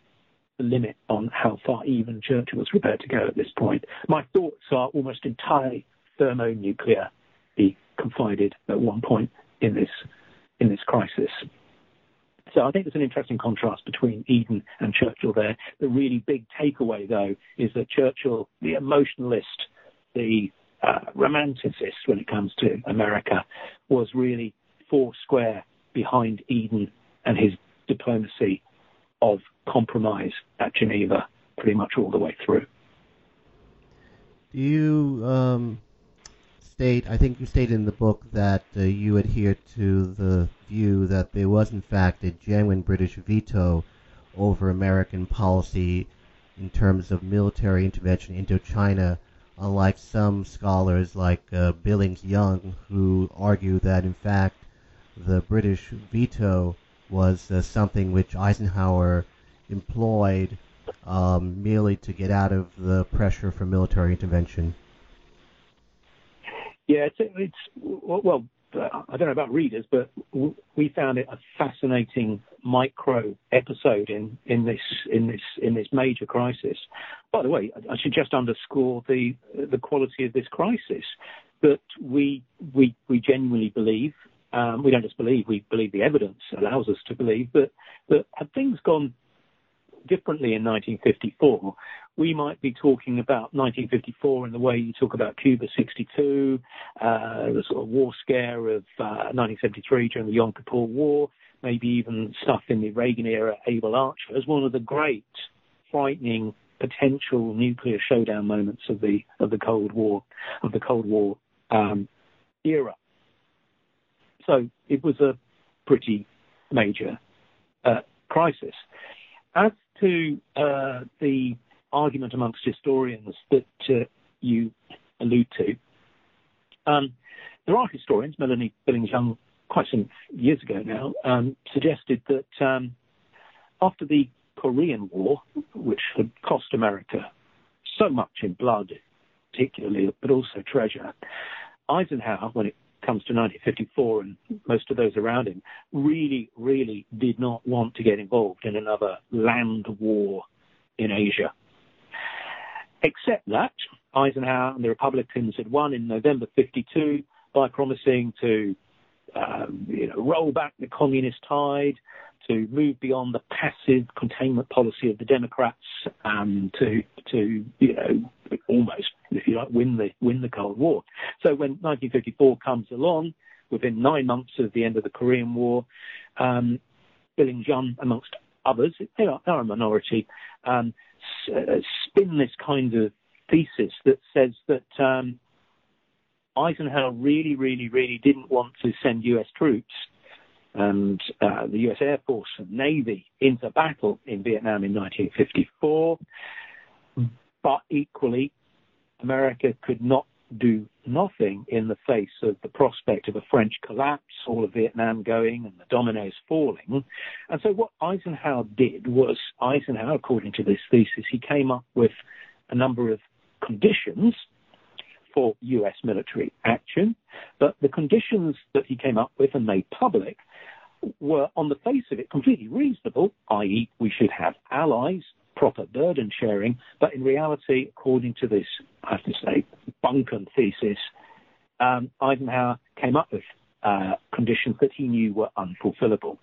the limit on how far even Churchill was prepared to go at this point. My thoughts are almost entirely thermonuclear, he confided at one point in this in this crisis. So I think there's an interesting contrast between Eden and Churchill there. The really big takeaway, though, is that Churchill, the emotionalist, the uh, romanticist when it comes to America, was really four square behind Eden and his diplomacy of compromise at Geneva pretty much all the way through. Do you um, state, I think you stated in the book that uh, you adhere to the view that there was in fact a genuine British veto over American policy in terms of military intervention into China, unlike some scholars like uh, Billings-Yun, who argue that in fact the British veto was uh, something which Eisenhower employed um, merely to get out of the pressure for military intervention. Yeah, it's, it's well, I don't know about readers, but we found it a fascinating micro episode in, in this in this in this major crisis. By the way, I should just underscore the the quality of this crisis that we we we genuinely believe um, we don't just believe, we believe the evidence allows us to believe that, that had things gone differently in 1954, we might be talking about 1954 in the way you talk about Cuba 62, uh, the sort of war scare of uh, 1973 during the Yom Kippur War, maybe even stuff in the Reagan era, Able Archer, as one of the great, frightening potential nuclear showdown moments of the of the Cold War of the Cold War um, era. So it was a pretty major uh, crisis. As to uh, the argument amongst historians that uh, you allude to, um, there are historians, Melanie Billings-Yun, quite some years ago now, um, suggested that um, after the Korean War, which had cost America so much in blood, particularly, but also treasure, Eisenhower, when it comes to 1954 and most of those around him, really, really did not want to get involved in another land war in Asia. Except that Eisenhower and the Republicans had won in November 52 by promising to um, you know, roll back the communist tide, to move beyond the passive containment policy of the Democrats, and to to you know almost, if you like, win the win the Cold War. So when 1954 comes along, within nine months of the end of the Korean War, um, Billings-Yun, amongst others, they are, they are a minority, um, uh, spin this kind of thesis that says that um, Eisenhower really, really, really didn't want to send U.S. troops and uh, the U.S. Air Force and Navy into battle in Vietnam in 1954. But equally, America could not do nothing in the face of the prospect of a French collapse, all of Vietnam going and the dominoes falling. And so what Eisenhower did was Eisenhower, according to this thesis, he came up with a number of conditions for US military action, but the conditions that he came up with and made public were on the face of it completely reasonable, i.e. we should have allies proper burden sharing. But in reality, according to this, I have to say, bunkum thesis, um, Eisenhower came up with uh, conditions that he knew were unfulfillable.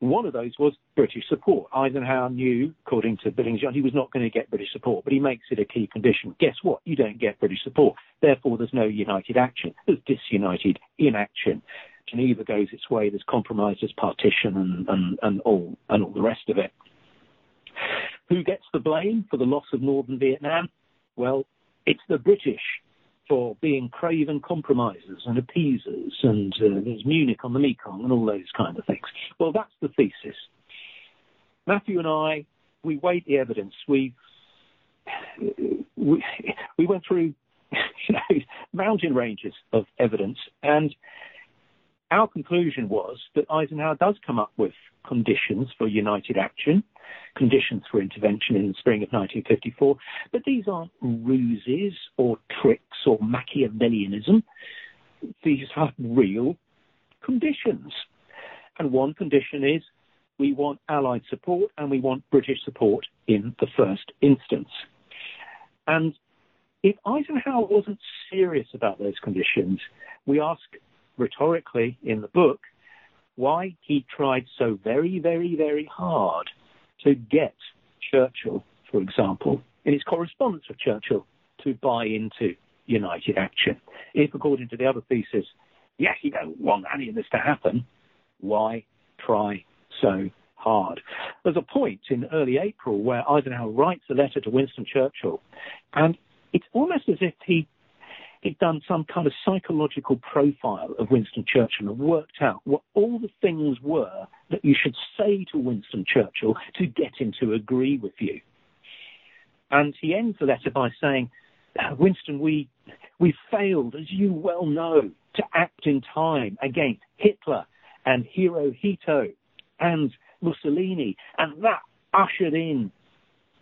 One of those was British support. Eisenhower knew, according to Billings-Yun, he was not going to get British support, but he makes it a key condition. Guess what? You don't get British support. Therefore, there's no united action. There's disunited inaction. Geneva goes its way. There's compromise, there's partition, and, and, and all and all the rest of it. Who gets the blame for the loss of northern Vietnam? Well, it's the British for being craven compromisers and appeasers, and uh, there's Munich on the Mekong and all those kind of things. Well, that's the thesis. Matthew and I, we weighed the evidence. We we, we went through [laughs] you know, mountain ranges of evidence, and our conclusion was that Eisenhower does come up with conditions for united action, conditions for intervention in the spring of 1954, but these aren't ruses or tricks or Machiavellianism. These are real conditions. And one condition is we want Allied support and we want British support in the first instance. And if Eisenhower wasn't serious about those conditions, we ask rhetorically in the book why he tried so very, very, very hard to get Churchill, for example, in his correspondence with Churchill, to buy into united action. If, according to the other thesis, he actually don't want any of this to happen, why try so hard? There's a point in early April where Eisenhower writes a letter to Winston Churchill, and it's almost as if he he'd done some kind of psychological profile of Winston Churchill and worked out what all the things were that you should say to Winston Churchill to get him to agree with you. And he ends the letter by saying, uh, Winston, we, we failed, as you well know, to act in time against Hitler and Hirohito and Mussolini, and that ushered in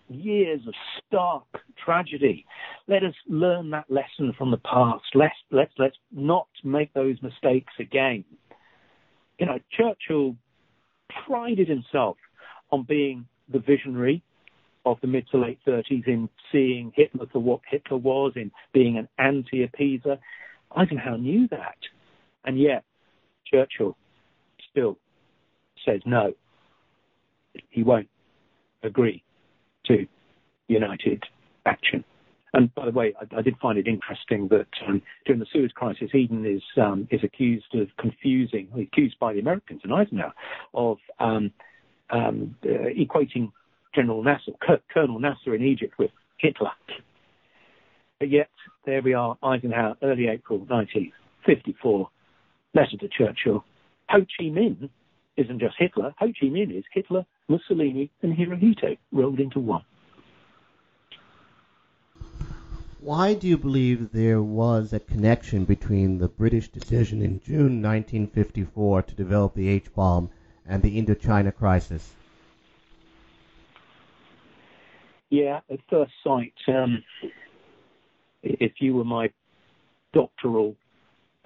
years of stark tragedy. Let us learn that lesson from the past. Let's, let's, let's not make those mistakes again. You know, Churchill prided himself on being the visionary of the mid to late 30s in seeing Hitler for what Hitler was, in being an anti-appeaser. Eisenhower knew that. And yet, Churchill still says no. He won't agree to united action. And by the way, I, I did find it interesting that um, during the Suez Crisis, Eden is um, is accused of confusing, accused by the Americans and Eisenhower of um, um, uh, equating General Nasser, Colonel Nasser in Egypt with Hitler. But yet, there we are, Eisenhower, early April 1954, letter to Churchill. Ho Chi Minh isn't just Hitler. Ho Chi Minh is Hitler, Mussolini, and Hirohito rolled into one. Why do you believe there was a connection between the British decision in June 1954 to develop the H bomb and the Indochina crisis? Yeah, at first sight, um, if you were my doctoral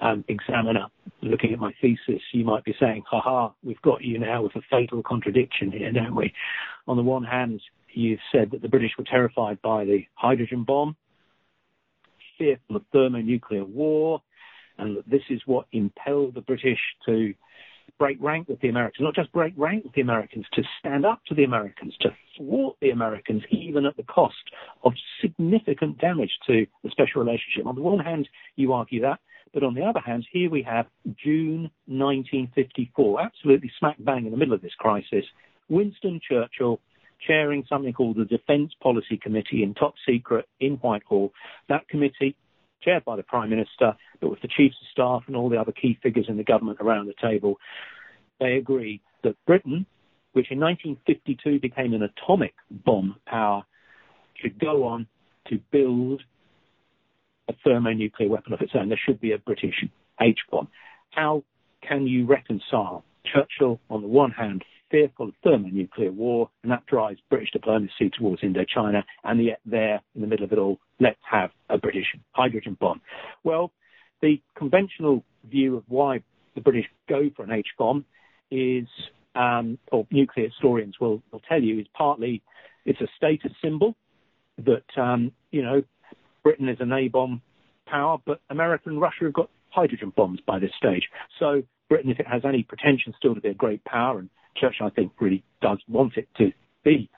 um, examiner looking at my thesis, you might be saying, "Ha ha, we've got you now with a fatal contradiction here, don't we? On the one hand, you've said that the British were terrified by the hydrogen bomb, fearful of thermonuclear war, and that this is what impelled the British to break rank with the Americans, not just break rank with the Americans, to stand up to the Americans, to thwart the Americans, even at the cost of significant damage to the special relationship. On the one hand, you argue that, but on the other hand, here we have June 1954, absolutely smack bang in the middle of this crisis. Winston Churchill chairing something called the Defence Policy Committee in top secret in Whitehall. That committee, chaired by the Prime Minister, but with the Chiefs of Staff and all the other key figures in the government around the table, they agree that Britain, which in 1952 became an atomic bomb power, should go on to build a thermonuclear weapon of its own. There should be a British H bomb. How can you reconcile Churchill, on the one hand, fearful of thermonuclear war, and that drives British diplomacy towards Indochina, and yet there, in the middle of it all, let's have a British hydrogen bomb. Well, the conventional view of why the British go for an H bomb is, um, or nuclear historians will, will tell you, is partly it's a status symbol that, um, you know, Britain is an A bomb power, but America and Russia have got hydrogen bombs by this stage. So Britain, if it has any pretension still to be a great power, and Churchill, I think, really does want it to be,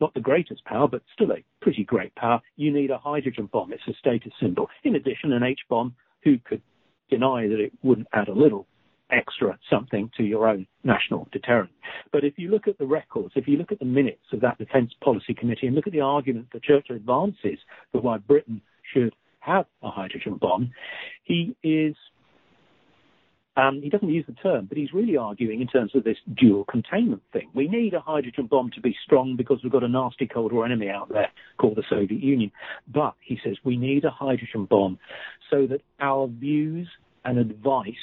not the greatest power, but still a pretty great power, you need a hydrogen bomb. It's a status symbol. In addition, an H bomb, who could deny that it wouldn't add a little extra something to your own national deterrent. But if you look at the records, if you look at the minutes of that Defence Policy Committee and look at the argument that Churchill advances for why Britain should have a hydrogen bomb, he is um, he doesn't use the term, but he's really arguing in terms of this dual containment thing. We need a hydrogen bomb to be strong because we've got a nasty Cold War enemy out there called the Soviet Union. But, he says, we need a hydrogen bomb so that our views and advice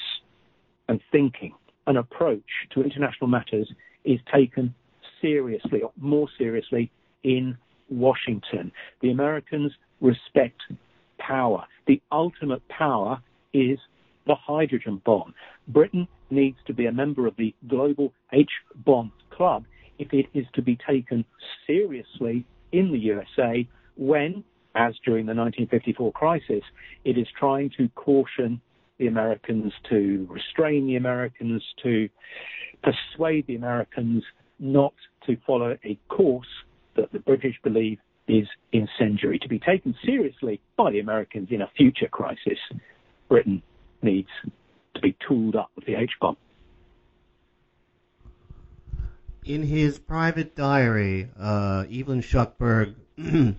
and thinking and approach to international matters is taken seriously, or more seriously, in Washington. The Americans respect power. The ultimate power is the hydrogen bomb. Britain needs to be a member of the global H bomb club if it is to be taken seriously in the USA when, as during the 1954 crisis, it is trying to caution the Americans, to restrain the Americans, to persuade the Americans not to follow a course that the British believe is incendiary. To be taken seriously by the Americans in a future crisis, Britain needs to be tooled up with the H bomb. In his private diary, uh, Evelyn Shuckburgh [clears throat]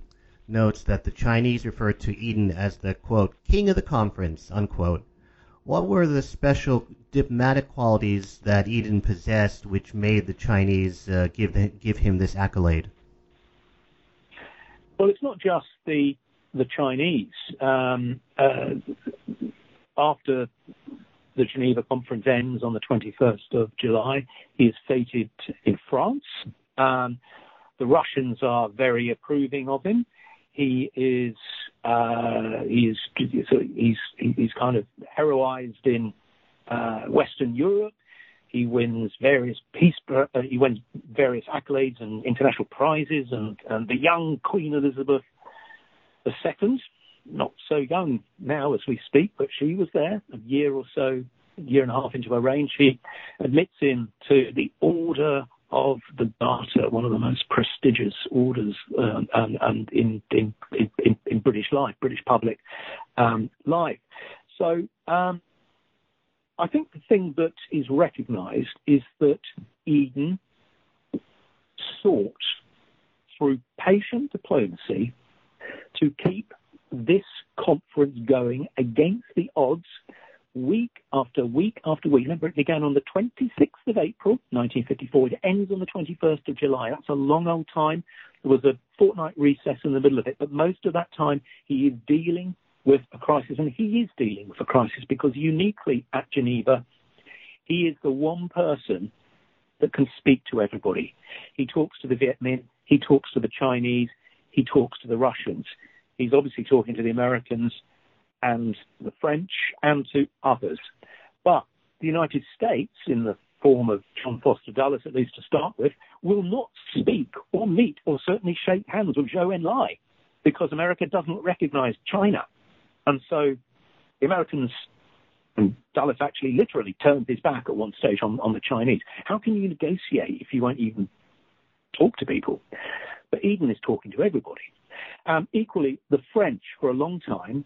notes that the Chinese referred to Eden as the quote king of the conference unquote what were the special diplomatic qualities that Eden possessed which made the Chinese uh, give, give him this accolade? Well, it's not just the the Chinese. Um, uh, after the Geneva conference ends on the 21st of July, he is feted in France. Um, the Russians are very approving of him. He is uh, he's he's he's kind of heroized in uh, Western Europe. He wins various peace uh, he wins various accolades and international prizes, and, and the young Queen Elizabeth II, not so young now as we speak, but she was there a year or so, year and a half into her reign. She admits him to the Order of the Garter, one of the most prestigious orders um, and, and in, in, in, in, British life, British public um, life. So um, I think the thing that is recognised is that Eden sought through patient diplomacy to keep this conference going against the odds week after week after week. Remember, it began on the 26th of April, 1954. It ends on the 21st of July. That's a long old time. There was a fortnight recess in the middle of it, but most of that time he is dealing with a crisis, and he is dealing with a crisis because uniquely at Geneva, he is the one person that can speak to everybody. He talks to the Viet Minh, he talks to the Chinese, he talks to the Russians. He's obviously talking to the Americans, and the French and to others. But the United States, in the form of John Foster Dulles, at least to start with, will not speak or meet or certainly shake hands with Zhou Enlai because America doesn't recognize China. And so the Americans, and Dulles actually literally turned his back at one stage on, on the Chinese. How can you negotiate if you won't even talk to people? But Eden is talking to everybody. Um, equally, the French, for a long time,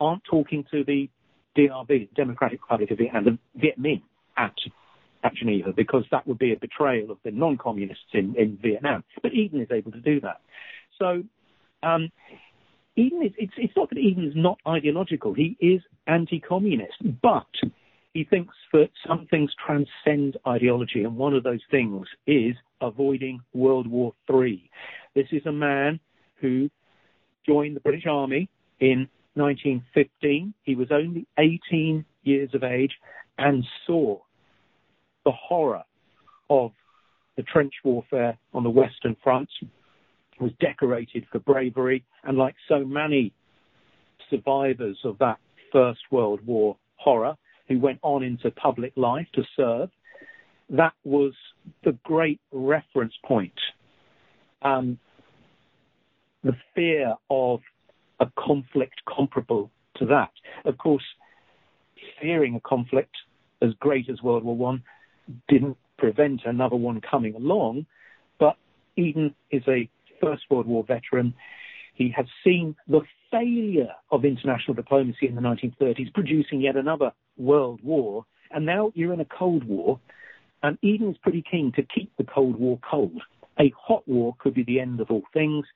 aren't talking to the DRV, Democratic Republic of Vietnam, the Viet Minh at, at Geneva, because that would be a betrayal of the non-communists in, in Vietnam. But Eden is able to do that. So um, Eden is, it's, it's not that Eden is not ideological. He is anti-communist, but he thinks that some things transcend ideology, and one of those things is avoiding World War III. This is a man who joined the British Army in 1915. He was only 18 years of age and saw the horror of the trench warfare on the Western Front. Was decorated for bravery, and like so many survivors of that First World War horror who went on into public life to serve, that was the great reference point. Um, the fear of a conflict comparable to that. Of course, fearing a conflict as great as World War One didn't prevent another one coming along. But Eden is a First World War veteran. He has seen the failure of international diplomacy in the 1930s, producing yet another world war. And now you're in a Cold War, and Eden is pretty keen to keep the Cold War cold. A hot war could be the end of all things.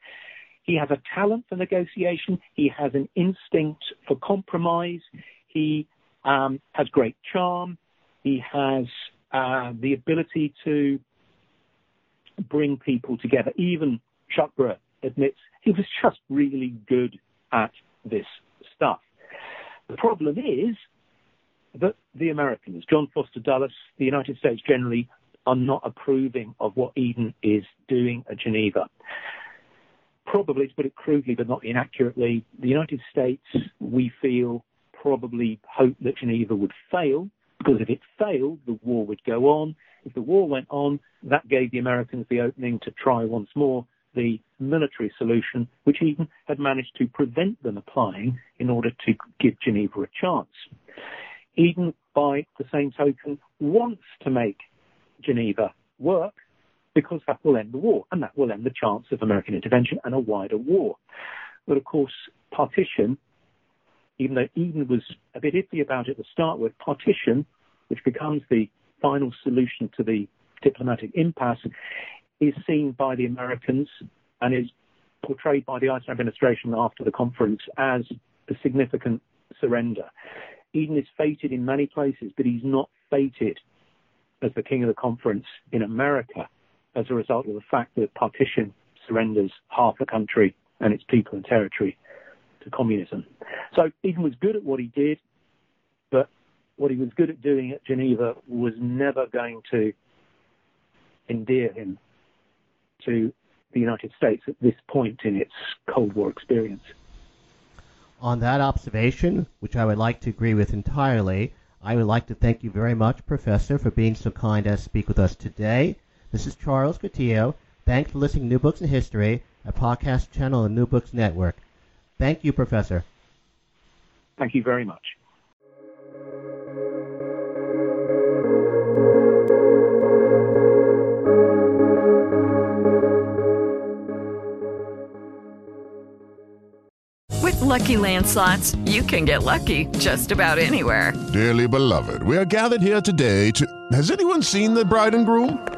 He has a talent for negotiation. He has an instinct for compromise. He um, has great charm. He has uh, the ability to bring people together. Even Shuckburgh admits he was just really good at this stuff. The problem is that the Americans, John Foster Dulles, the United States generally, are not approving of what Eden is doing at Geneva. Probably, to put it crudely but not inaccurately, the United States, we feel, probably hoped that Geneva would fail, because if it failed, the war would go on. If the war went on, that gave the Americans the opening to try once more the military solution, which Eden had managed to prevent them applying in order to give Geneva a chance. Eden, by the same token, wants to make Geneva work because that will end the war and that will end the chance of American intervention and a wider war. But of course, partition, even though Eden was a bit iffy about it to start with, partition, which becomes the final solution to the diplomatic impasse, is seen by the Americans and is portrayed by the Eisenhower administration after the conference as a significant surrender. Eden is feted in many places, but he's not feted as the king of the conference in America as a result of the fact that partition surrenders half the country and its people and territory to communism. So Eden was good at what he did, but what he was good at doing at Geneva was never going to endear him to the United States at this point in its Cold War experience. On that observation, which I would like to agree with entirely, I would like to thank you very much, Professor, for being so kind as to speak with us today. This is Charles Coutinho. Thanks for listening to New Books in History, a podcast channel on New Books Network. Thank you, Professor. Thank you very much. With Lucky Land slots, you can get lucky just about anywhere. Dearly beloved, we are gathered here today to. Has anyone seen the bride and groom?